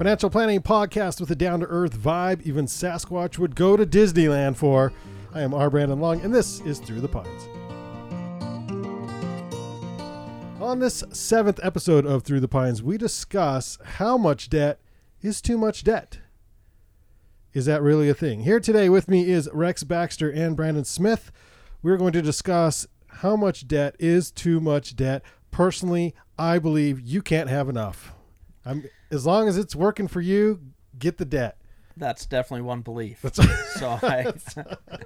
financial planning podcast with a down to earth vibe, even Sasquatch would go to Disneyland for. I am R. Brandon Long, and this is Through the Pines. On this seventh episode of Through the Pines, we discuss how much debt is too much debt. Is that really a thing? Here today with me is Rex Baxter and Brandon Smith. We're going to discuss how much debt is too much debt. Personally, I believe you can't have enough. I'm as long as it's working for you, get the debt. That's definitely one belief. so I,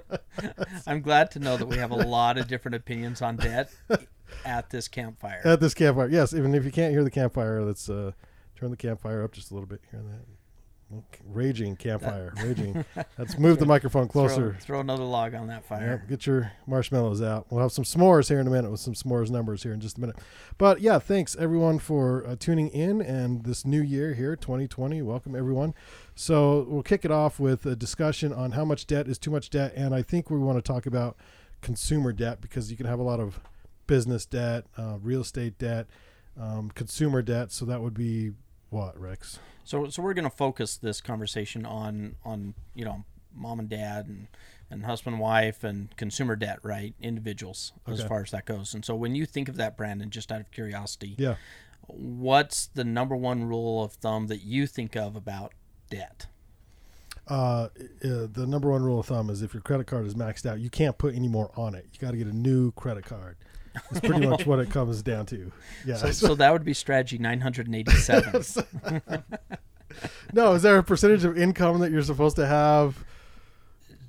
I'm glad to know that we have a lot of different opinions on debt at this campfire. At this campfire, yes. Even if you can't hear the campfire, let's uh, turn the campfire up just a little bit here. And that raging campfire, raging. Let's move the microphone closer. Throw, throw another log on that fire. Yep, get your marshmallows out. We'll have some s'mores here in a minute with some s'mores numbers here in just a minute. But yeah, thanks everyone for uh, tuning in and this new year here, 2020. Welcome everyone. So we'll kick it off with a discussion on how much debt is too much debt, and I think we want to talk about consumer debt because you can have a lot of business debt, uh, real estate debt, um, consumer debt. So that would be what, Rex? So, so we're going to focus this conversation on on you know mom and dad and and husband and wife and consumer debt, right? Individuals okay. as far as that goes. And so, when you think of that, Brandon, just out of curiosity, yeah, what's the number one rule of thumb that you think of about debt? Uh, uh, the number one rule of thumb is if your credit card is maxed out, you can't put any more on it. You got to get a new credit card. That's pretty much what it comes down to. Yeah. So, so that would be strategy 987. no, is there a percentage of income that you're supposed to have?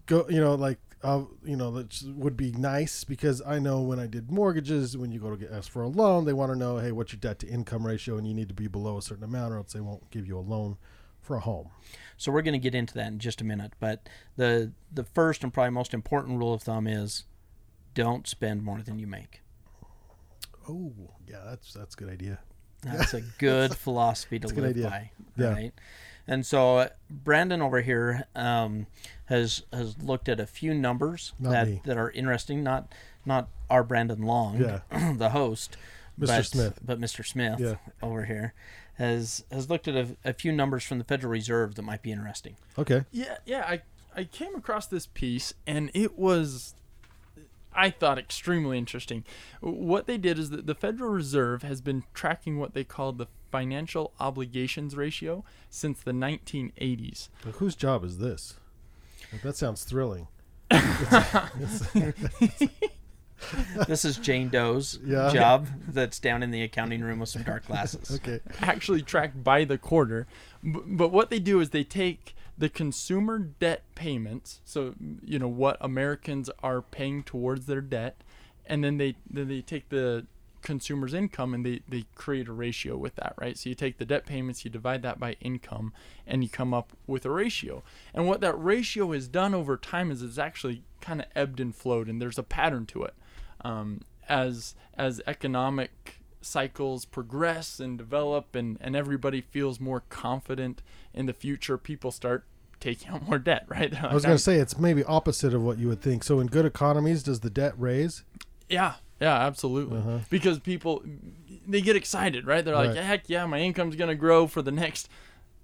Go, you know, like, uh, you know, that would be nice because I know when I did mortgages, when you go to get asked for a loan, they want to know, hey, what's your debt to income ratio, and you need to be below a certain amount, or else they won't give you a loan for a home. So we're going to get into that in just a minute, but the the first and probably most important rule of thumb is don't spend more than you make. Oh, yeah, that's that's a good idea. That's a good philosophy to live by, yeah. right? And so uh, Brandon over here um, has has looked at a few numbers not that, me. that are interesting. Not not our Brandon Long, yeah. the host, Mr. But, Smith, but Mr. Smith yeah. over here has has looked at a, a few numbers from the Federal Reserve that might be interesting. Okay. Yeah, yeah. I I came across this piece and it was I thought extremely interesting. What they did is that the Federal Reserve has been tracking what they call the financial obligations ratio since the 1980s. whose job is this? That sounds thrilling. this is Jane Doe's yeah. job that's down in the accounting room with some dark glasses. okay. Actually tracked by the quarter. but what they do is they take the consumer debt payments, so you know what Americans are paying towards their debt, and then they then they take the consumer's income and they, they create a ratio with that, right? So you take the debt payments, you divide that by income, and you come up with a ratio. And what that ratio has done over time is it's actually kind of ebbed and flowed, and there's a pattern to it. Um, as as economic cycles progress and develop and, and everybody feels more confident in the future, people start taking out more debt, right? Like, I was going to say it's maybe opposite of what you would think. So in good economies, does the debt raise? Yeah, yeah, absolutely. Uh-huh. Because people they get excited, right? They're like, right. heck yeah, my income's going to grow for the next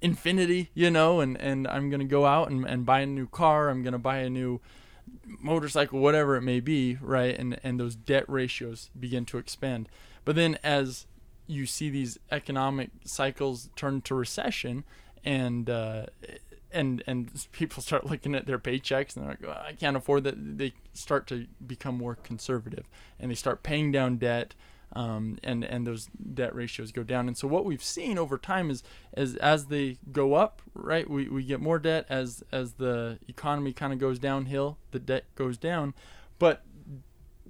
infinity, you know, and, and I'm going to go out and, and buy a new car. I'm going to buy a new motorcycle, whatever it may be, right? And and those debt ratios begin to expand. But then as you see these economic cycles turn to recession and uh, and and people start looking at their paychecks and they're like, well, I can't afford that. They start to become more conservative and they start paying down debt. Um, and and those debt ratios go down. And so what we've seen over time is as as they go up, right? We, we get more debt as as the economy kind of goes downhill, the debt goes down. But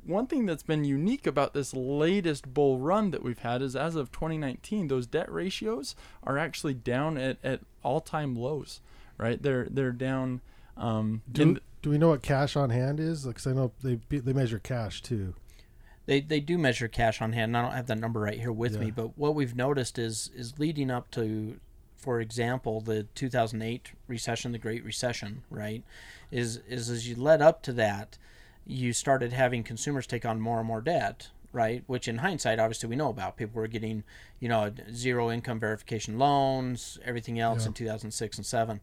one thing that's been unique about this latest bull run that we've had is as of 2019, those debt ratios are actually down at, at all time lows, right? They're they're down. Um, do, do we know what cash on hand is? Because I know they they measure cash too. They they do measure cash on hand. And I don't have that number right here with yeah. me, but what we've noticed is is leading up to, for example, the 2008 recession, the Great Recession, right? Is is as you led up to that you started having consumers take on more and more debt, right? Which in hindsight, obviously, we know about. People were getting, you know, zero income verification loans, everything else yeah. in 2006 and 7.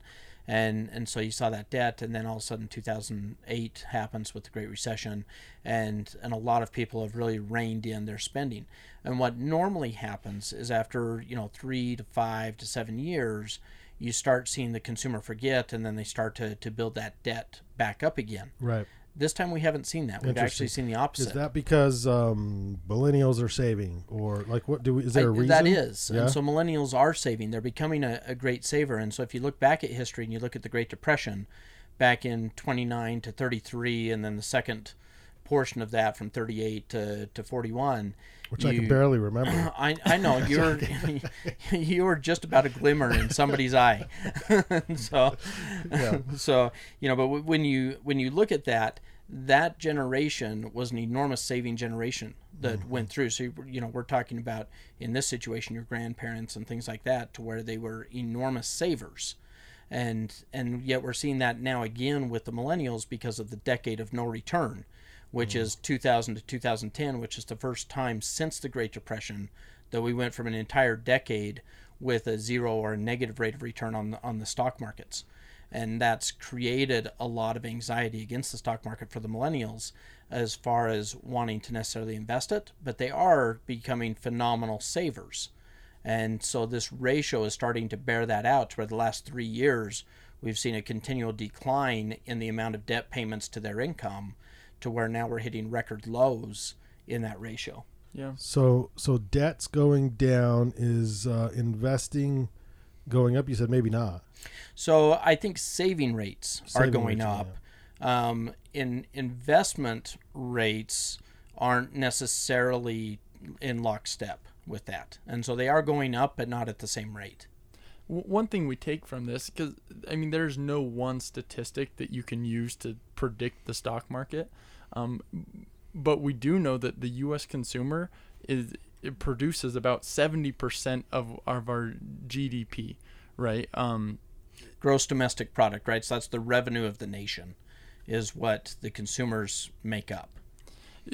And, and so you saw that debt, and then all of a sudden 2008 happens with the Great Recession, and, and a lot of people have really reined in their spending. And what normally happens is after you know three to five to seven years, you start seeing the consumer forget, and then they start to, to build that debt back up again. Right. This time we haven't seen that. We've actually seen the opposite. Is that because um, millennials are saving, or like what do we? Is there a reason? That is, yeah? and so millennials are saving. They're becoming a, a great saver. And so if you look back at history and you look at the Great Depression, back in 29 to 33, and then the second portion of that from 38 to, to 41 which you, I can barely remember. I, I know you're you were just about a glimmer in somebody's eye. so yeah. so you know, but when you when you look at that, that generation was an enormous saving generation that mm-hmm. went through. So you know, we're talking about in this situation your grandparents and things like that, to where they were enormous savers. And and yet we're seeing that now again with the millennials because of the decade of no return which mm. is 2000 to 2010, which is the first time since the Great Depression that we went from an entire decade with a zero or a negative rate of return on the, on the stock markets. And that's created a lot of anxiety against the stock market for the millennials as far as wanting to necessarily invest it, but they are becoming phenomenal savers. And so this ratio is starting to bear that out, where the last three years we've seen a continual decline in the amount of debt payments to their income to where now we're hitting record lows in that ratio. Yeah. So so debt's going down is uh, investing going up. You said maybe not. So I think saving rates saving are going rates, up. Yeah. Um, in investment rates aren't necessarily in lockstep with that, and so they are going up, but not at the same rate one thing we take from this because i mean there's no one statistic that you can use to predict the stock market um, but we do know that the us consumer is it produces about 70% of, of our gdp right? Um, gross domestic product right? So that's the revenue of the nation is what the consumers make up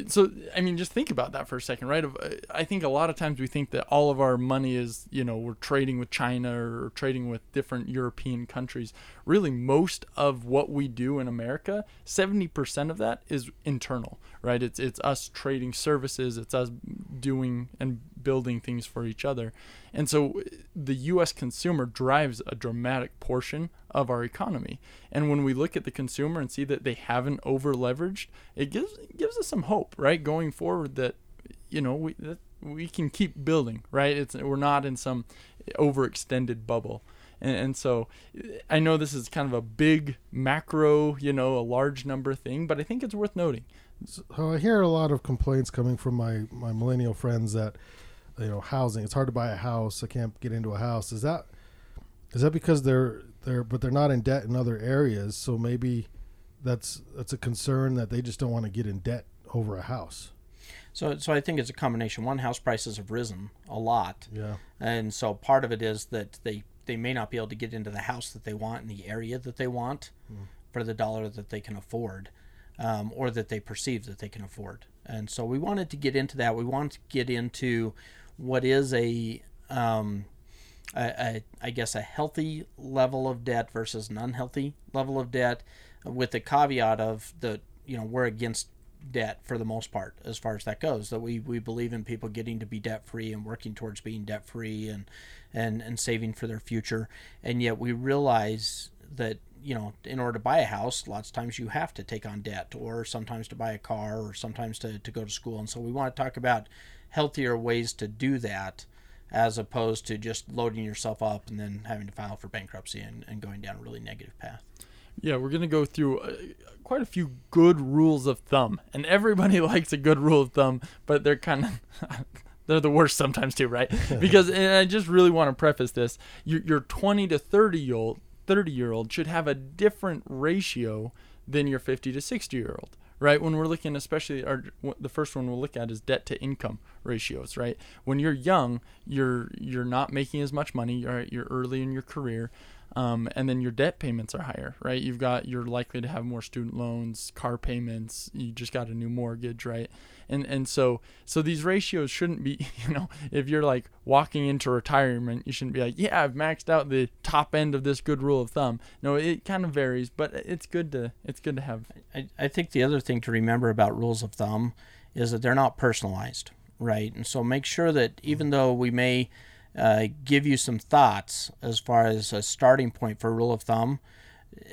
so i mean just think about that for a second right? Uh, I think a lot of times we think that all of our money is you know we're trading with china or trading with different european countries. Really most of what we do in america 70% of that is internal right? It's it's us trading services it's us doing and building things for each other. And so uh, the US consumer drives a dramatic portion of our economy. And when we look at the consumer and see that they haven't over leveraged, it gives it gives us some hope, right? Going forward that you know, we that we can keep building, right? It's we're not in some overextended bubble. And, and so I know this is kind of a big macro, you know, a large number thing, but I think it's worth noting. So I hear a lot of complaints coming from my, my millennial friends that you know housing. It's hard to buy a house. I can't get into a house. Is that is that because they're they're but they're not in debt in other areas? So maybe that's that's a concern that they just don't want to get in debt over a house. So, so I think it's a combination. One, house prices have risen a lot, yeah, and so part of it is that they they may not be able to get into the house that they want in the area that they want mm. for the dollar that they can afford, um, or that they perceive that they can afford. And so we wanted to get into that. We wanted to get into what is a, um, a, a I guess a healthy level of debt versus an unhealthy level of debt, with the caveat of the you know we're against debt for the most part as far as that goes that we, we believe in people getting to be debt free and working towards being debt free and, and and saving for their future. And yet we realize that you know in order to buy a house lots of times you have to take on debt or sometimes to buy a car or sometimes to, to go to school. And so we want to talk about healthier ways to do that as opposed to just loading yourself up and then having to file for bankruptcy and, and going down a really negative path. Yeah, we're going to go through uh, quite a few good rules of thumb. And everybody likes a good rule of thumb, but they're kind of. they're the worst sometimes too, right? because I just really want to preface this: your, your 20 to 30 year old 30 year old should have a different ratio than your 50 to 60 year old right? When we're looking, especially our the first one we'll look at is debt to income ratios, right? When you're young, you're you're not making as much money, right? You're early in your career. Um, and then your debt payments are higher, right? You've got you're likely to have more student loans, car payments. You just got a new mortgage, right? And and so so these ratios shouldn't be, you know, if you're like walking into retirement, you shouldn't be like, yeah, I've maxed out the top end of this good rule of thumb. No, it kind of varies, but it's good to it's good to have. I, I think the other thing to remember about rules of thumb is that they're not personalized, right? And so make sure that even though we may uh, give you some thoughts as far as a starting point for a rule of thumb.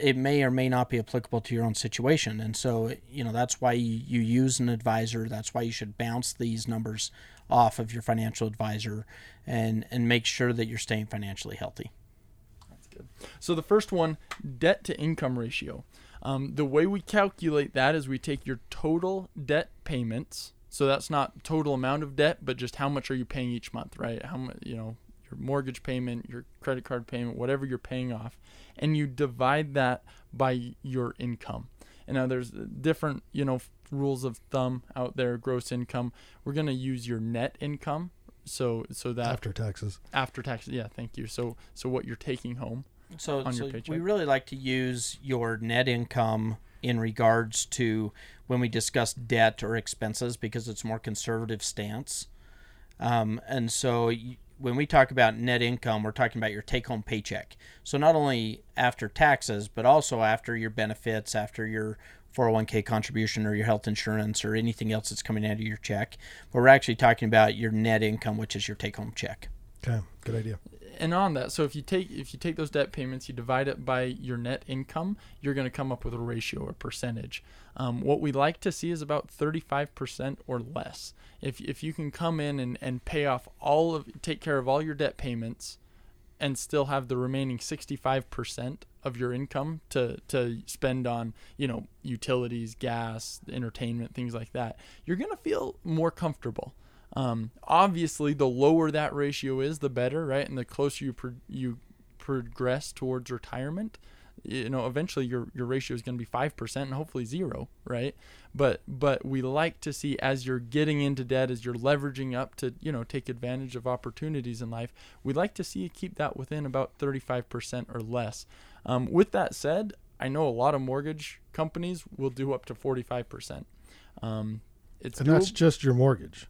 It may or may not be applicable to your own situation. And so, you know, that's why you, you use an advisor. That's why you should bounce these numbers off of your financial advisor and, and make sure that you're staying financially healthy. That's good. So, the first one debt to income ratio. Um, the way we calculate that is we take your total debt payments so that's not total amount of debt, but just how much are you paying each month, right? How much, you know, your mortgage payment, your credit card payment, whatever you're paying off, and you divide that by your income. And now there's different, you know, rules of thumb out there. Gross income. We're gonna use your net income. So so that after taxes. After taxes, yeah. Thank you. So so what you're taking home. So, on so we really like to use your net income in regards to when we discuss debt or expenses because it's more conservative stance. Um, and so when we talk about net income, we're talking about your take home paycheck. So not only after taxes, but also after your benefits, after your 401k contribution or your health insurance or anything else that's coming out of your check. But we're actually talking about your net income, which is your take home check. Okay, good idea and on that, so if you take if you take those debt payments, you divide it by your net income, you're going to come up with a ratio or percentage. Um, what we like to see is about 35% or less. If if you can come in and, and pay off all of take care of all your debt payments, and still have the remaining 65% of your income to to spend on you know utilities, gas, entertainment, things like that, you're going to feel more comfortable. Um, obviously, the lower that ratio is, the better, right? And the closer you pro- you progress towards retirement, you know, eventually your your ratio is going to be five percent and hopefully zero, right? But but we like to see as you're getting into debt, as you're leveraging up to you know take advantage of opportunities in life, we like to see you keep that within about thirty five percent or less. Um, with that said, I know a lot of mortgage companies will do up to forty five percent. Um, it's and doable. that's just your mortgage.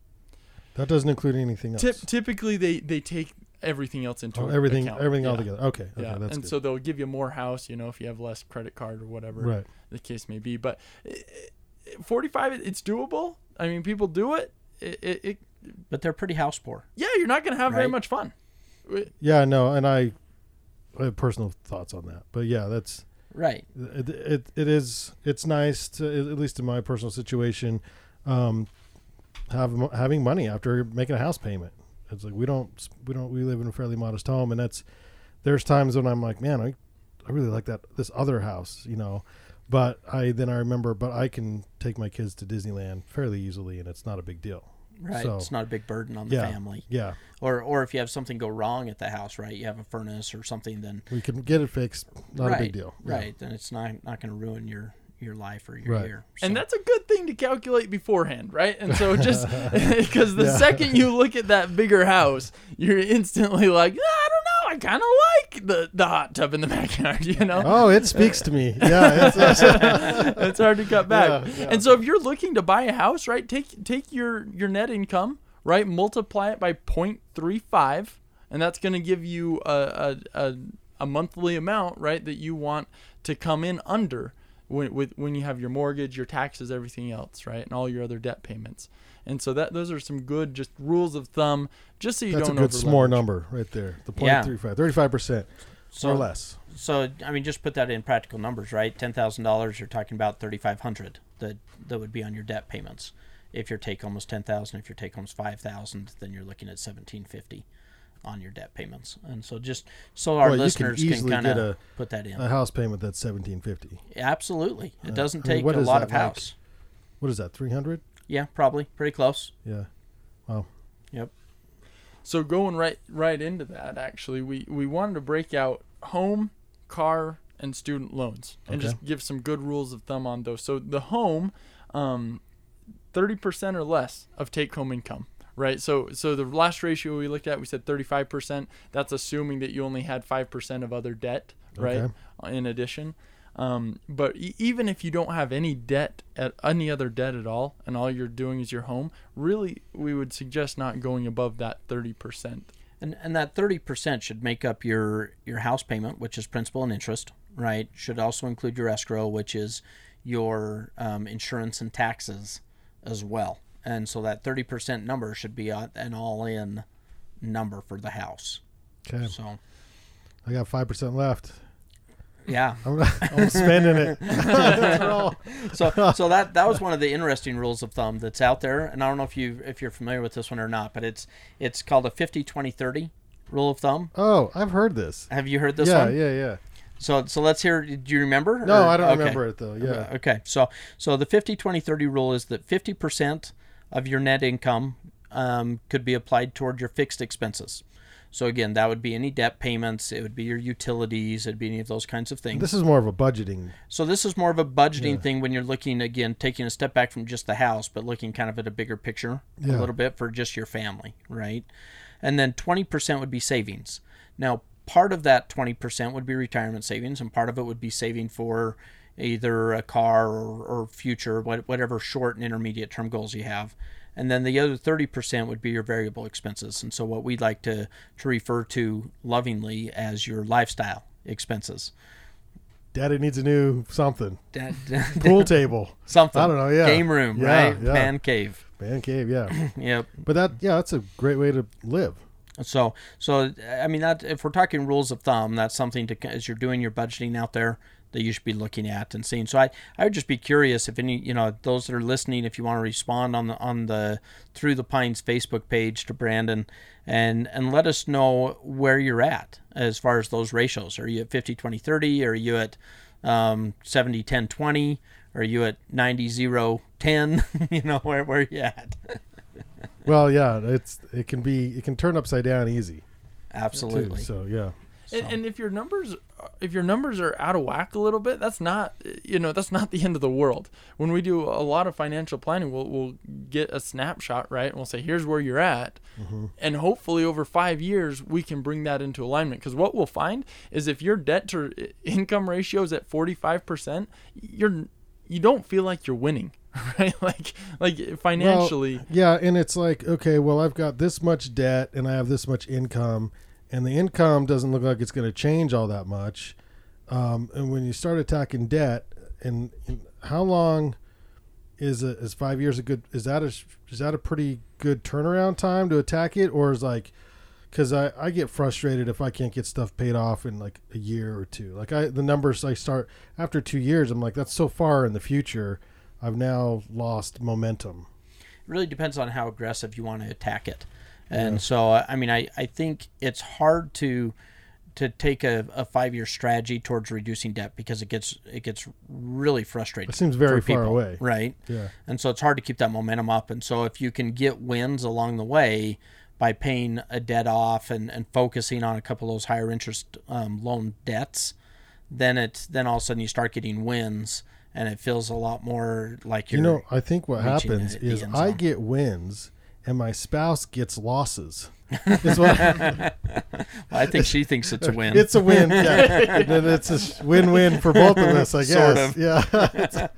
That doesn't include anything else. typically, they they take everything else into oh, everything account. everything yeah. all together. Okay, okay, yeah. and good. so they'll give you more house, you know, if you have less credit card or whatever right. the case may be. But eh, eh, 45, it's doable. I mean, people do it. It, it, it but they're pretty house poor. Yeah, you're not going to have right? very much fun. Yeah, no, and I, I have personal thoughts on that. But yeah, that's right. It, it, it is it's nice to at least in my personal situation. Um, have having money after making a house payment. It's like we don't we don't we live in a fairly modest home, and that's there's times when I'm like, man, I I really like that this other house, you know. But I then I remember, but I can take my kids to Disneyland fairly easily, and it's not a big deal. Right, so, it's not a big burden on the yeah, family. Yeah. Or or if you have something go wrong at the house, right? You have a furnace or something, then we can get it fixed. Not right, a big deal. Right. Yeah. Then it's not not going to ruin your your life or your right. year. So. And that's a good thing to calculate beforehand, right? And so just because the yeah. second you look at that bigger house, you're instantly like, ah, I don't know, I kind of like the the hot tub in the backyard, you know? Oh, it speaks to me. Yeah, it's, it's hard to cut back. Yeah, yeah. And so if you're looking to buy a house, right, take take your your net income, right, multiply it by 0.35, and that's going to give you a, a, a a monthly amount, right, that you want to come in under when with when you have your mortgage, your taxes, everything else, right, and all your other debt payments. And so that those are some good just rules of thumb, just so you That's don't. That's a good small number right there. The point yeah. 35 percent so, or less. So I mean, just put that in practical numbers, right? Ten thousand dollars, you're talking about thirty five hundred that that would be on your debt payments. If your take home was ten thousand, if your take home is five thousand, then you're looking at seventeen fifty on your debt payments. And so just so our well, listeners can, can kind of put that in. A house payment that's seventeen fifty. Absolutely, it uh, doesn't take I mean, a lot of house. What is that? Three hundred? Yeah, probably pretty close. Yeah. Wow. Yep. So going right right into that, actually, we we wanted to break out home, car, and student loans, and okay. just give some good rules of thumb on those. So the home, um, thirty percent or less of take home income right? So so the last ratio we looked at, we said 35%. That's assuming that you only had 5% of other debt, right? Okay. In addition. Um, but e- even if you don't have any debt at any other debt at all, and all you're doing is your home, really, we would suggest not going above that 30%. And and that 30% should make up your your house payment, which is principal and interest, right? Should also include your escrow, which is your um, insurance and taxes as well. And so that 30% number should be an all-in number for the house. Okay. So I got 5% left. Yeah, I'm, I'm spending it. so, so that that was one of the interesting rules of thumb that's out there, and I don't know if you if you're familiar with this one or not, but it's it's called a 50 20 30 rule of thumb. Oh, I've heard this. Have you heard this yeah, one? Yeah, yeah, yeah. So so let's hear. Do you remember? No, or, I don't okay. remember it though. Yeah. Okay. So so the 50 20 30 rule is that 50 percent of your net income um, could be applied toward your fixed expenses. So again, that would be any debt payments, it would be your utilities, it'd be any of those kinds of things. This is more of a budgeting. So this is more of a budgeting yeah. thing when you're looking again, taking a step back from just the house, but looking kind of at a bigger picture yeah. a little bit for just your family, right? And then 20% would be savings. Now, part of that 20% would be retirement savings, and part of it would be saving for either a car or, or future, whatever short and intermediate term goals you have. And then the other 30% would be your variable expenses. And so what we'd like to, to refer to lovingly as your lifestyle expenses. Daddy needs a new something. Dad, pool table. Something. I don't know yeah. Game room yeah, right? yeah. man cave. Man cave yeah. Yep. But that yeah that's a great way to live. So so i mean that if we're talking rules of thumb that's something to as you're doing your budgeting out there that you should be looking at and seeing. So I, I would just be curious if any, you know, those that are listening, if you want to respond on the on the through the Pines Facebook page to Brandon, and and let us know where you're at as far as those ratios. Are you at 50, 20, 30? Are you at um, 70, 10, 20? Are you at 90, 0, 10? you know, where where you at? well, yeah, it's it can be it can turn upside down easy. Absolutely. Too, so yeah. So. And, and, if your numbers if your numbers are out of whack a little bit, that's not you know that's not the end of the world. When we do a lot of financial planning, we'll we'll get a snapshot right, and we'll say here's where you're at, mm-hmm. and hopefully over five years we can bring that into alignment. Because what we'll find is if your debt to income ratio is at 45 percent, you're you don't feel like you're winning right like like financially well, yeah and it's like okay well i've got this much debt and i have this much income and the income doesn't look like it's going to change all that much. Um, and when you start attacking debt, and, and how long is it? Is five years a good? Is that a is that a pretty good turnaround time to attack it, or is like? Because I, I get frustrated if I can't get stuff paid off in like a year or two. Like I the numbers I start after two years, I'm like that's so far in the future. I've now lost momentum. It really depends on how aggressive you want to attack it. And yeah. so, I mean, I, I think it's hard to to take a, a five year strategy towards reducing debt because it gets it gets really frustrating. It seems very far away, right? Yeah, and so it's hard to keep that momentum up. And so if you can get wins along the way by paying a debt off and, and focusing on a couple of those higher interest um, loan debts, then it then all of a sudden you start getting wins and it feels a lot more like you're. You know, I think what happens is I get wins and my spouse gets losses. well, I think she thinks it's a win. It's a win, yeah. and it's a win-win for both of us, I guess. Sort of. Yeah.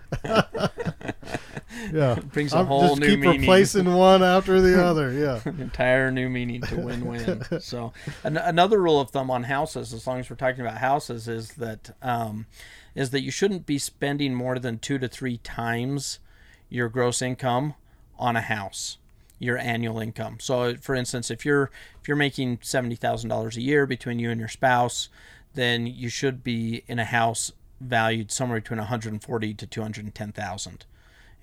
yeah. brings a I'm whole just new keep meaning. replacing one after the other. Yeah. entire new meaning to win-win. So, an- another rule of thumb on houses, as long as we're talking about houses, is that um, is that you shouldn't be spending more than two to three times your gross income on a house your annual income. So, for instance, if you're if you're making seventy thousand dollars a year between you and your spouse, then you should be in a house valued somewhere between one hundred and forty to two hundred and ten thousand.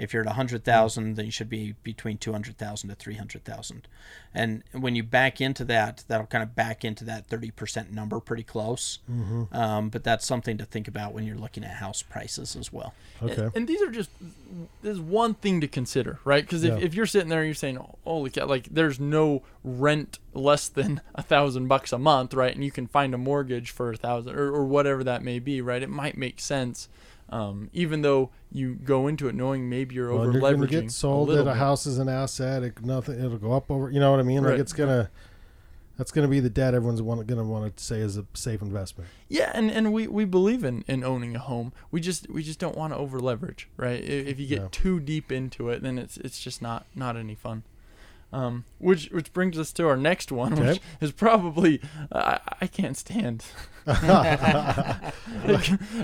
If you're at 100,000, then you should be between 200,000 to 300,000. And when you back into that, that'll kind of back into that 30% number pretty close. Mm-hmm. Um, but that's something to think about when you're looking at house prices as well. Okay. And, and these are just, there's one thing to consider, right? Because if, yeah. if you're sitting there and you're saying, holy cow, like there's no rent less than a thousand bucks a month, right? And you can find a mortgage for a thousand or, or whatever that may be, right? It might make sense Um, even though you go into it knowing maybe you're well, over leveraging. You're gonna get sold a that a house is an asset. It, nothing. It'll go up over. You know what I mean? Like it's gonna. That's going to be the debt everyone's going to want to say is a safe investment. Yeah, and, and we, we believe in, in owning a home. We just we just don't want to over leverage, right? If, if you get yeah. too deep into it, then it's it's just not not any fun. Um, which which brings us to our next one, okay. which is probably uh, I can't stand.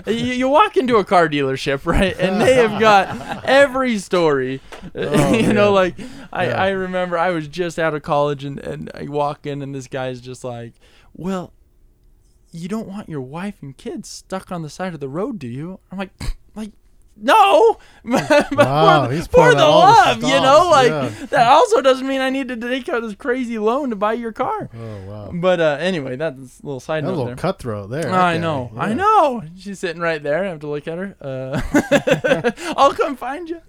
you, you, walk into a car dealership, right, and they have got every story. Oh, you man. know, like I, yeah. I remember I was just out of college, and and I walk in, and this guy's just like, "Well, you don't want your wife and kids stuck on the side of the road, do you?" I'm like, like no, but wow, for, for the love, you know, like yeah. that also doesn't mean I need to take out this crazy loan to buy your car. Oh wow! But uh, anyway, that's a little side that note. A little there. cutthroat there. I know, yeah. I know. She's sitting right there. I have to look at her. Uh, I'll come find you.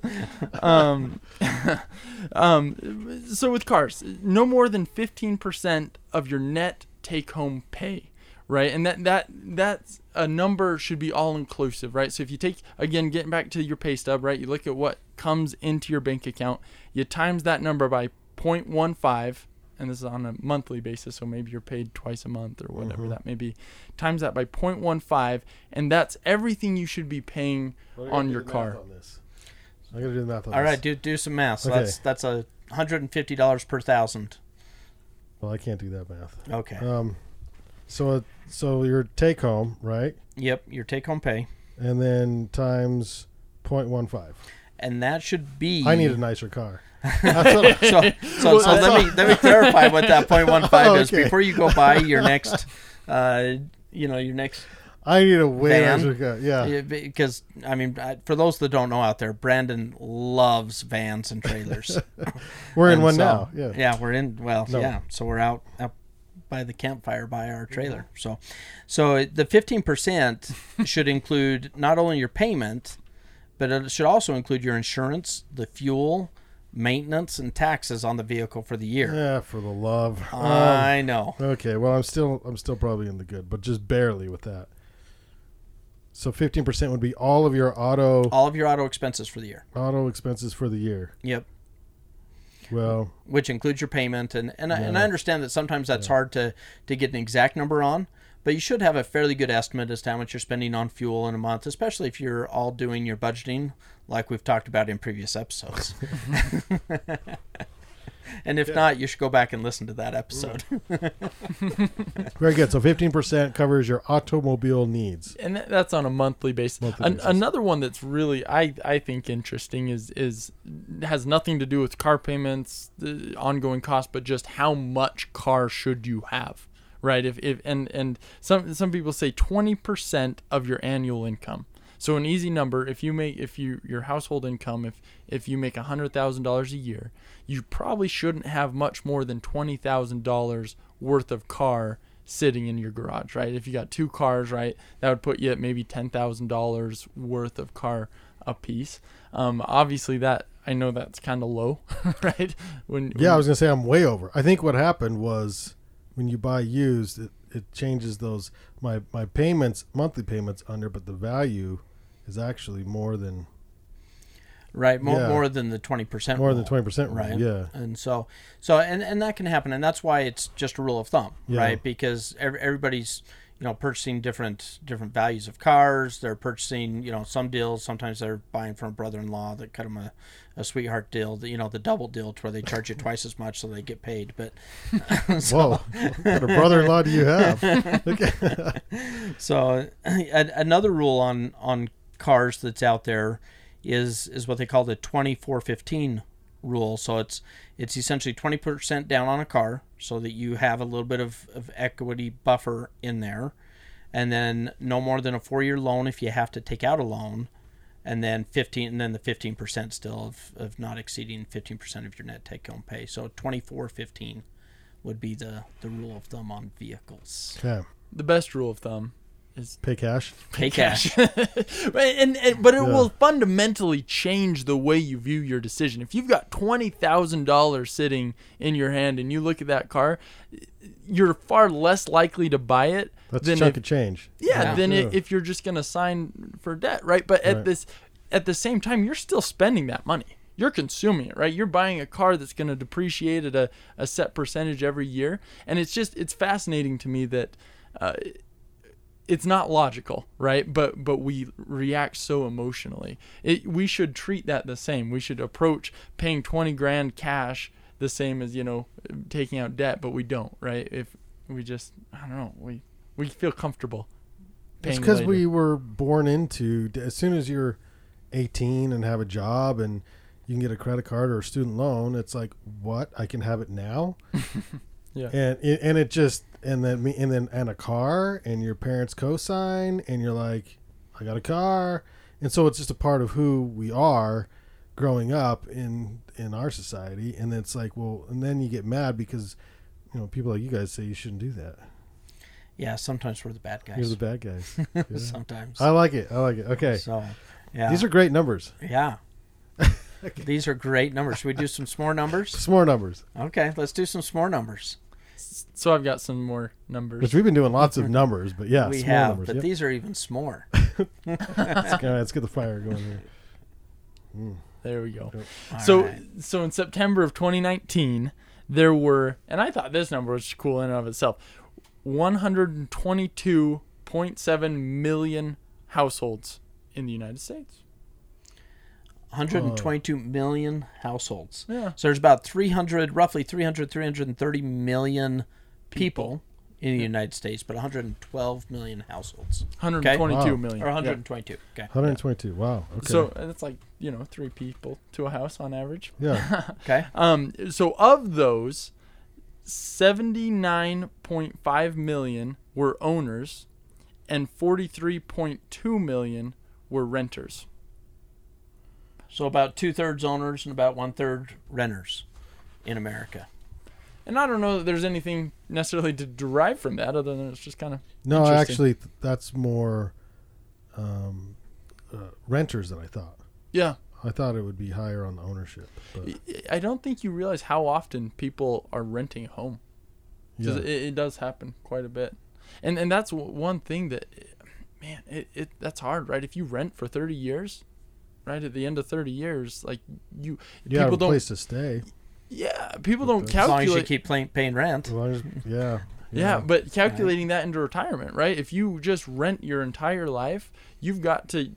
Um, um, so with cars, no more than fifteen percent of your net take-home pay right? And that that that's a number should be all inclusive, right? So if you take again, getting back to your pay stub, right? You look at what comes into your bank account, you times that number by 0.15, and this is on a monthly basis, so maybe you're paid twice a month or whatever mm-hmm. that may be. Times that by 0.15, and that's everything you should be paying on your car. On I gotta do the math on All this. right, do do some math. So okay. that's that's a hundred and fifty dollars per thousand. Well, I can't do that math. Okay. Um, so so your take home, right? Yep, your take home pay. And then times 0.15. And that should be I need a nicer car. so, so, so, let me let me clarify what that 0.15 oh, is before you go buy your next uh, you know, your next I need a way nicer car. Yeah. Because I mean, for those that don't know out there, Brandon loves vans and trailers. we're in one so, now. Yeah. Yeah, we're in. Well, no. yeah. So we're out, out by the campfire by our trailer. So, so the fifteen percent should include not only your payment, but it should also include your insurance, the fuel, maintenance, and taxes on the vehicle for the year. Yeah, for the love. I um, know. Okay, well, I'm still I'm still probably in the good, but just barely with that. So 15% would be all of your auto all of your auto expenses for the year. Auto expenses for the year. Yep. Well, which includes your payment, and and, yeah. I, and I understand that sometimes that's yeah. hard to to get an exact number on, but you should have a fairly good estimate as to how much you're spending on fuel in a month, especially if you're all doing your budgeting like we've talked about in previous episodes. and if yeah. not, you should go back and listen to that episode. Mm. Very good. So 15% covers your automobile needs. And that's on a monthly basis. Monthly An- basis. Another one that's really I I think interesting is is has nothing to do with car payments, the ongoing cost, but just how much car should you have? Right? If if and and some some people say 20% of your annual income. So an easy number, if you make if you your household income, if if you make hundred thousand dollars a year, you probably shouldn't have much more than twenty thousand dollars worth of car sitting in your garage, right? If you got two cars, right, that would put you at maybe ten thousand dollars worth of car a piece. Um, obviously, that I know that's kind of low, right? When yeah, I was gonna say I'm way over. I think what happened was when you buy used, it, it changes those my my payments monthly payments under, but the value is actually more than right more, yeah. more than the 20% more rule, than 20% right? yeah. And so so and, and that can happen and that's why it's just a rule of thumb yeah. right? Because everybody's you know purchasing different different values of cars. They're purchasing you know some deals sometimes they're buying from a brother-in-law that cut them a, a sweetheart deal the, you know the double deal to where they charge you twice as much so they get paid but so, whoa what kind of brother-in-law do you have? So another rule on on cars that's out there is is what they call the 2415 rule. So it's it's essentially 20% down on a car so that you have a little bit of, of equity buffer in there. And then no more than a four year loan if you have to take out a loan. And then 15 and then the 15% still of, of not exceeding 15% of your net take home pay. So 2415 would be the, the rule of thumb on vehicles. Okay. The best rule of thumb is pay cash. Pay cash. and, and, but it yeah. will fundamentally change the way you view your decision. If you've got twenty thousand dollars sitting in your hand and you look at that car, you're far less likely to buy it. That's than a chunk if, of change. Yeah, yeah. than yeah. if you're just going to sign for debt, right? But at right. this, at the same time, you're still spending that money you're consuming it, right? You're buying a car that's going to depreciate at a, a set percentage every year. And it's just, it's fascinating to me that uh, it's not logical, right? But, but we react so emotionally. It, we should treat that the same. We should approach paying 20 grand cash the same as, you know, taking out debt, but we don't, right? If we just, I don't know, we, we feel comfortable. It's because we were born into, as soon as you're 18 and have a job and, you can get a credit card or a student loan. It's like, what? I can have it now. yeah. And it, and it just and then me and then and a car and your parents co-sign and you're like, I got a car, and so it's just a part of who we are growing up in in our society. And it's like, well, and then you get mad because you know people like you guys say you shouldn't do that. Yeah, sometimes we're the bad guys. You're the bad guys. Yeah. sometimes. I like it. I like it. Okay. So, yeah. These are great numbers. Yeah. Okay. These are great numbers. Should we do some s'more numbers? S'more numbers. Okay, let's do some s'more numbers. So I've got some more numbers. Which we've been doing lots of numbers, but yeah, we have. Numbers, but yep. these are even s'more. let's, let's, get the fire going here. Mm. There we go. So right. so in September of 2019, there were, and I thought this number was cool in and of itself, 122.7 million households in the United States. 122 million households. Yeah. So there's about 300, roughly 300, 330 million people, people. in the United States, but 112 million households. 122 okay? wow. million. Or 122. Yeah. Okay. 122. Wow. Okay. So it's like, you know, three people to a house on average. Yeah. okay. Um, so of those, 79.5 million were owners and 43.2 million were renters. So about two thirds owners and about one third renters in America. And I don't know that there's anything necessarily to derive from that, other than it's just kind of no. Actually, that's more um, uh, renters than I thought. Yeah, I thought it would be higher on the ownership. But. I don't think you realize how often people are renting a home. Yeah. It, it, does happen quite a bit, and and that's one thing that, man, it, it that's hard, right? If you rent for thirty years, right? At the end of 30 years like you, you people have a don't place to stay. Yeah people don't calculate as long as you keep paying, paying rent. As, yeah, yeah yeah. but calculating that into retirement right? If you just rent your entire life you've got to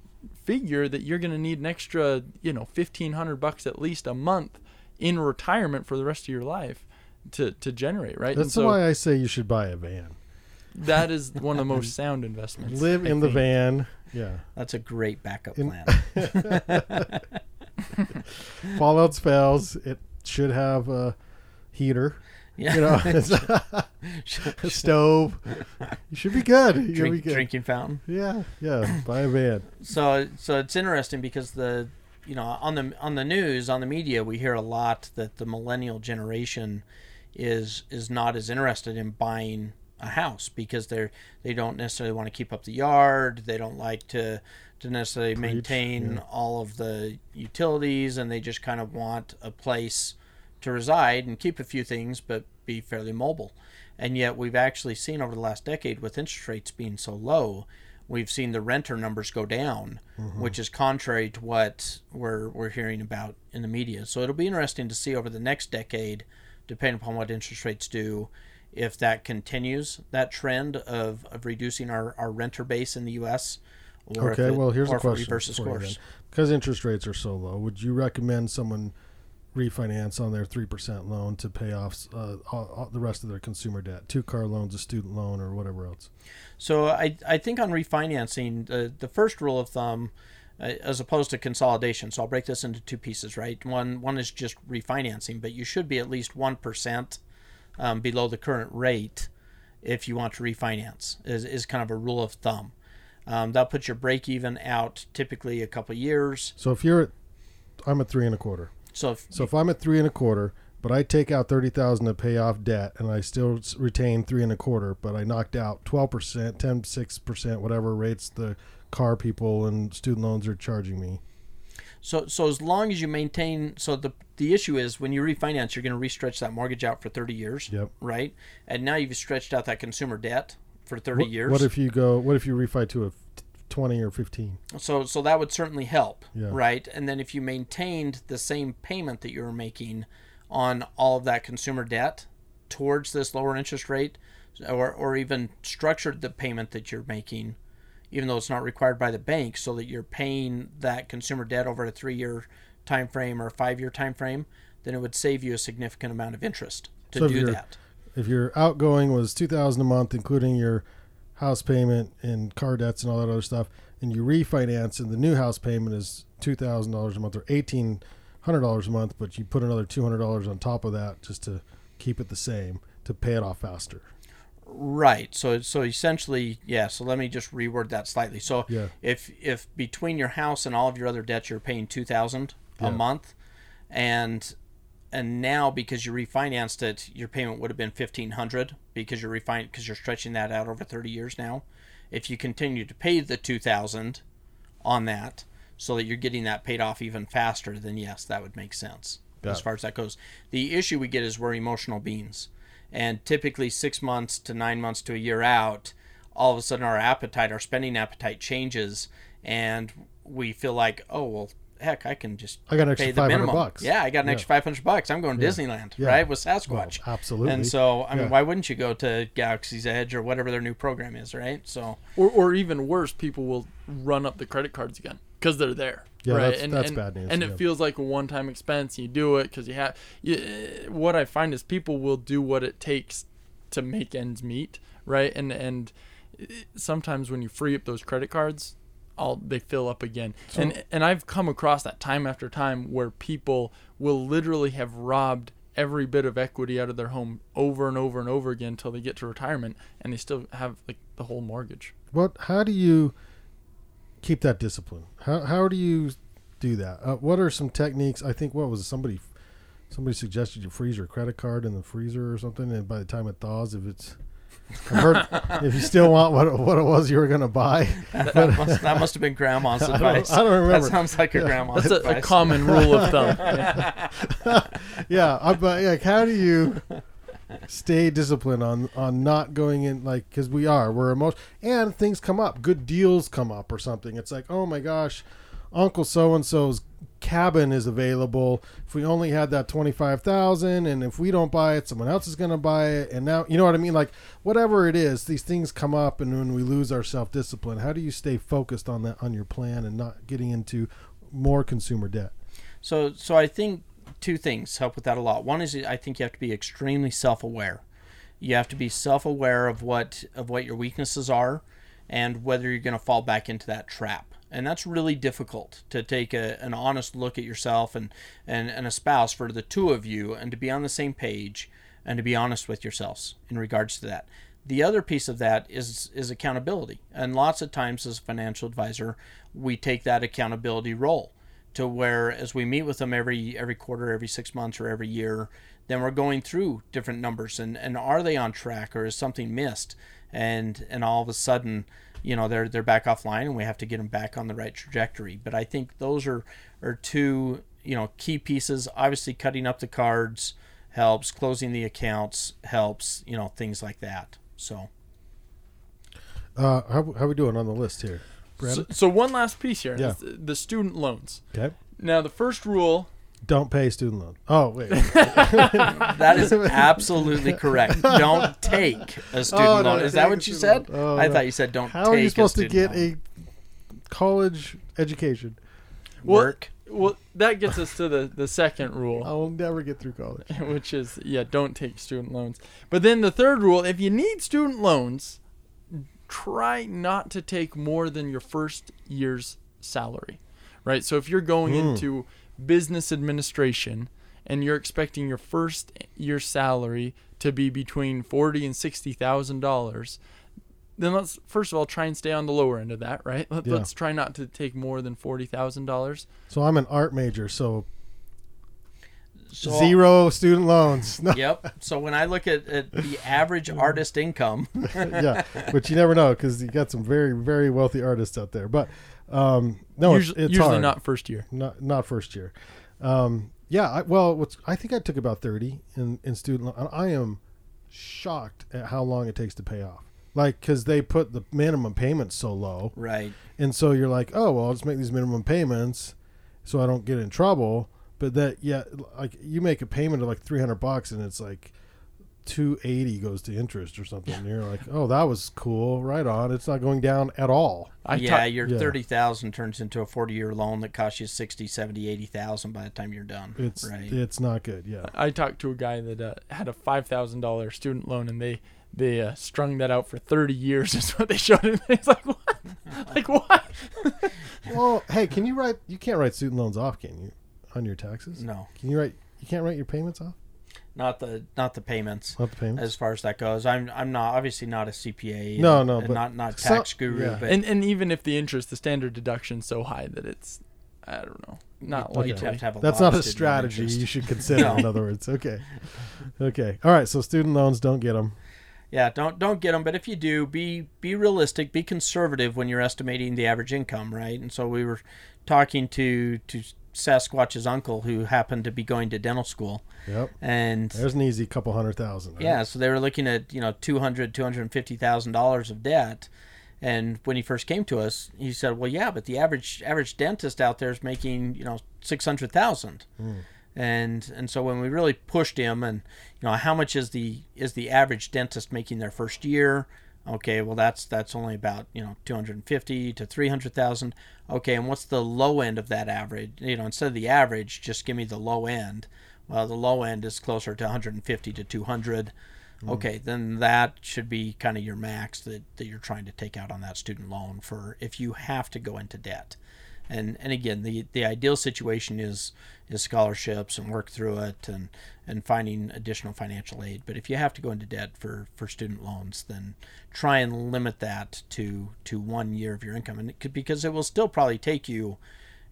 figure that you're going to need an extra you know 1500 bucks at least a month in retirement for the rest of your life to to generate right? That's so, why i say you should buy a van. That is one of the most sound investments live in the van yeah. That's a great backup In- plan. Fallout spells. It should have a heater. Yeah. You know, a stove. You should be good. you Drink, be good. Drinking fountain. Yeah, yeah. Buy a van. So, so it's interesting because the, you know, on the on the news, on the media, we hear a lot that the millennial generation is is not as interested in buying a house because they're they don't necessarily want to keep up the yard. They don't like to to necessarily Preach, maintain yeah. all of the utilities, and they just kind of want a place to reside and keep a few things, but be fairly mobile. And yet, we've actually seen over the last decade, with interest rates being so low, we've seen the renter numbers go down, mm-hmm. which is contrary to what we're we're hearing about in the media. So it'll be interesting to see over the next decade, depending upon what interest rates do, if that continues that trend of, of reducing our, our renter base in the U.S. okay, it, well, here's a question versus course. Because interest rates are so low, would you recommend someone refinance on their three percent loan to pay off uh, all, all the rest of their consumer debt, two car loans, a student loan, or whatever else? So I I think on refinancing, the the first rule of thumb. Uh, as opposed to consolidation, so I'll break this into two pieces, right? One one is just refinancing, but you should be at least one percent um, below the current rate if you want to refinance is, is kind of a rule of thumb um, that puts your break even out typically a couple years so if you're at i'm at three and a quarter so if so if i'm at three and a quarter but I take out thirty thousand to pay off debt, and I still retain three and a quarter. But I knocked out twelve percent, 10, 6 percent, whatever rates the car people and student loans are charging me. So, so as long as you maintain, so the the issue is when you refinance, you're going to restretch that mortgage out for 30 years, yep. right? And now you've stretched out that consumer debt for 30 what, years. What if you go? What if you refi to a 20 or 15? So, so that would certainly help, yeah. right? And then if you maintained the same payment that you were making on all of that consumer debt towards this lower interest rate, or or even structured the payment that you're making even though it's not required by the bank, so that you're paying that consumer debt over a three-year time frame or a five-year time frame, then it would save you a significant amount of interest to so do that. If your outgoing was two thousand a month, including your house payment and car debts and all that other stuff, and you refinance, and the new house payment is two thousand dollars a month or eighteen hundred dollars a month, but you put another two hundred dollars on top of that just to keep it the same to pay it off faster. Right. So so essentially, yeah. So let me just reword that slightly. So yeah. if if between your house and all of your other debts, you're paying two thousand yeah. a month, and and now because you refinanced it, your payment would have been fifteen hundred because you're refin because you're stretching that out over thirty years now. If you continue to pay the two thousand on that, so that you're getting that paid off even faster, then yes, that would make sense Got as far as that goes. The issue we get is we're emotional beings and typically six months to nine months to a year out all of a sudden our appetite our spending appetite changes and we feel like oh well heck i can just I got an extra pay the 500 minimum bucks. yeah i got an Yeah. extra 500 bucks i'm going Yeah. disneyland Yeah. right with sasquatch Well, absolutely. and so i mean Yeah. why wouldn't you go to galaxy's edge or whatever their new program is right so Or, or even worse, people will run up the credit cards again because they're there. Yeah, right? that's- and, that's and, bad news, And yeah. it feels like a one-time expense. You do it because you have. You, what I find is people will do what it takes to make ends meet, right? And and eh, sometimes when you free up those credit cards, all they fill up again. So- and and I've come across that time after time where people will literally have robbed every bit of equity out of their home over and over and over again until they get to retirement and they still have like the whole mortgage. What? How do you keep that discipline? How how do you do that? Uh, what are some techniques? I think what was somebody somebody suggested you freeze your credit card in the freezer or something, and by the time it thaws, if it's I've if you still want what it, what it was you were gonna buy. that, that must, that must have been grandma's I don't- advice I don't remember. that sounds like your Yeah. grandma's That's a, a common rule of thumb. Yeah. Uh, yeah, I, but like, how do you stay disciplined on on not going in like because we are we're emotional and things come up, good deals come up or something. It's like oh my gosh, Uncle so and so's cabin is available. If we only had that twenty five thousand, and if we don't buy it, someone else is going to buy it. And now you know what I mean. Like whatever it is, these things come up, and when we lose our self discipline, how do you stay focused on that on your plan and not getting into more consumer debt? So, so I think two things help with that a lot. One is I think you have to be extremely self-aware. You have to be self-aware of what of what your weaknesses are, and whether you're going to fall back into that trap. And that's really difficult to take a, an honest look at yourself and, and and a spouse for the two of you, and to be on the same page, and to be honest with yourselves in regards to that. The other piece of that is is accountability, and lots of times as a financial advisor, we take that accountability role to where as we meet with them every every quarter, every six months, or every year, then we're going through different numbers and and are they on track or is something missed, and and all of a sudden, you know they're they're back offline and we have to get them back on the right trajectory. But I think those are are two you know key pieces. Obviously, cutting up the cards helps, closing the accounts helps, you know things like that. So. Uh, how how we doing on the list here, So, so one last piece here. Yeah. the- the student loans. okay. Now the first rule. Don't pay student loan. Oh wait. That is absolutely correct. Don't take a student Oh, no, loan. Is that what you said? Oh, I no. thought you said don't How take are you supposed to get loan. a college education? Well- work? Well, that gets us to the the second rule. I will never get through college. which is yeah, don't take student loans. But then the third rule, if you need student loans, try not to take more than your first year's salary. Right? So if you're going Hmm. into business administration and you're expecting your first year salary to be between forty and sixty thousand dollars, then let's first of all try and stay on the lower end of that, right? Let, Yeah. Let's try not to take more than forty thousand dollars. So I'm an art major, so So, Zero student loans. No. Yep. So when I look at, at the average artist income, yeah, but you never know because you got some very very wealthy artists out there. But um, no, usually, it's, it's usually not first year. Not not first year. Um, yeah. I, well, what's I think I took about thirty in in student loan. I am shocked at how long it takes to pay off. Like, because they put the minimum payments so low, right? And so you're like, oh well, I'll just make these minimum payments, so I don't get in trouble. But that, yeah, like you make a payment of like three hundred bucks, and it's like 280 goes to interest or something. And you're like, oh, that was cool. Right on. It's not going down at all. I yeah, ta- your yeah. 30,000 turns into a 40 year loan that costs you 60, 70, 80,000 by the time you're done. It's right. It's not good. Yeah. I talked to a guy that uh, had a $5,000 student loan and they they uh, strung that out for 30 years is what they showed him. It's like what? like what? well, hey, can you write you can't write student loans off, can you? On your taxes? No. Can you write you can't write your payments off? Not the not the payments. Not the payments. As far as that goes, I'm I'm not obviously not a CPA. No, and, no, and but not not tax so, guru. Yeah. But and and even if the interest, the standard deduction's so high that it's, I don't know, not okay. Have have That's not a strategy you should consider. no. In other words, okay, okay, all right. So student loans, don't get them. Yeah, don't don't get them. But if you do, be be realistic, be conservative when you're estimating the average income, right? And so we were talking to to Sasquatch's uncle who happened to be going to dental school. Yep. And there's an easy couple hundred thousand. Right? Yeah, so they were looking at, you know, 200 250,000 dollars of debt. And when he first came to us, he said, "Well, yeah, but the average average dentist out there is making, you know, 600,000." Mm. And and so when we really pushed him and, you know, how much is the is the average dentist making their first year? Okay, well that's that's only about you know 250 to 300,000. Okay, and what's the low end of that average? You know, instead of the average, just give me the low end. Well, the low end is closer to 150 to 200. Mm. Okay, then that should be kind of your max that, that you're trying to take out on that student loan for if you have to go into debt. And and again, the the ideal situation is is scholarships and work through it and and finding additional financial aid. But if you have to go into debt for, for student loans, then try and limit that to to one year of your income, and it could, because it will still probably take you.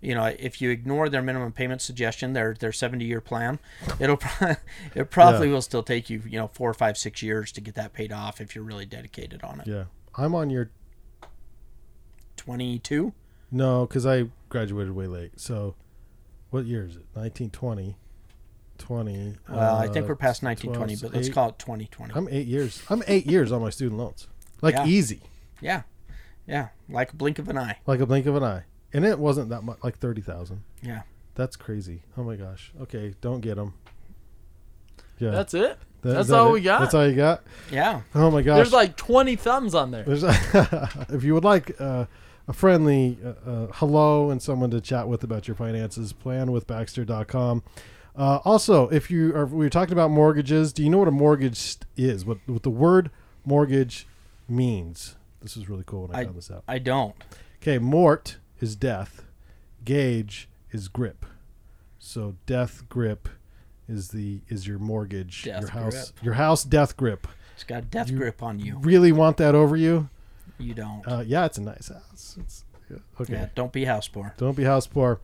You know, if you ignore their minimum payment suggestion, their their seventy year plan, it'll it probably yeah. will still take you you know four or five six years to get that paid off if you're really dedicated on it. Yeah, I'm on your twenty two. No, because I graduated way late. So, what year is it? Nineteen twenty. 20. Well, uh, I think we're past 1920, 12, but let's eight, call it 2020. I'm eight years. I'm eight years on my student loans. Like yeah. easy. Yeah. Yeah. Like a blink of an eye. Like a blink of an eye. And it wasn't that much, like 30,000. Yeah. That's crazy. Oh my gosh. Okay. Don't get them. Yeah. That's it. That, That's that all it? we got. That's all you got. Yeah. Oh my gosh. There's like 20 thumbs on there. if you would like uh, a friendly uh, uh, hello and someone to chat with about your finances, plan planwithbaxter.com. Uh, also, if you are, we were talking about mortgages. Do you know what a mortgage is? What, what the word mortgage means? This is really cool when I, I found this out. I don't. Okay, mort is death. Gauge is grip. So death grip is the is your mortgage, death your house, grip. your house death grip. It's got death you grip on you. Really want that over you? You don't. Uh, yeah, it's a nice house. It's, yeah, okay. Yeah, don't be house poor. Don't be house poor.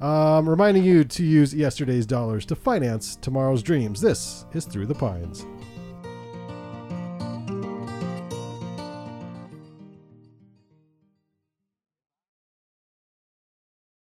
Um, reminding you to use yesterday's dollars to finance tomorrow's dreams. This is Through the Pines.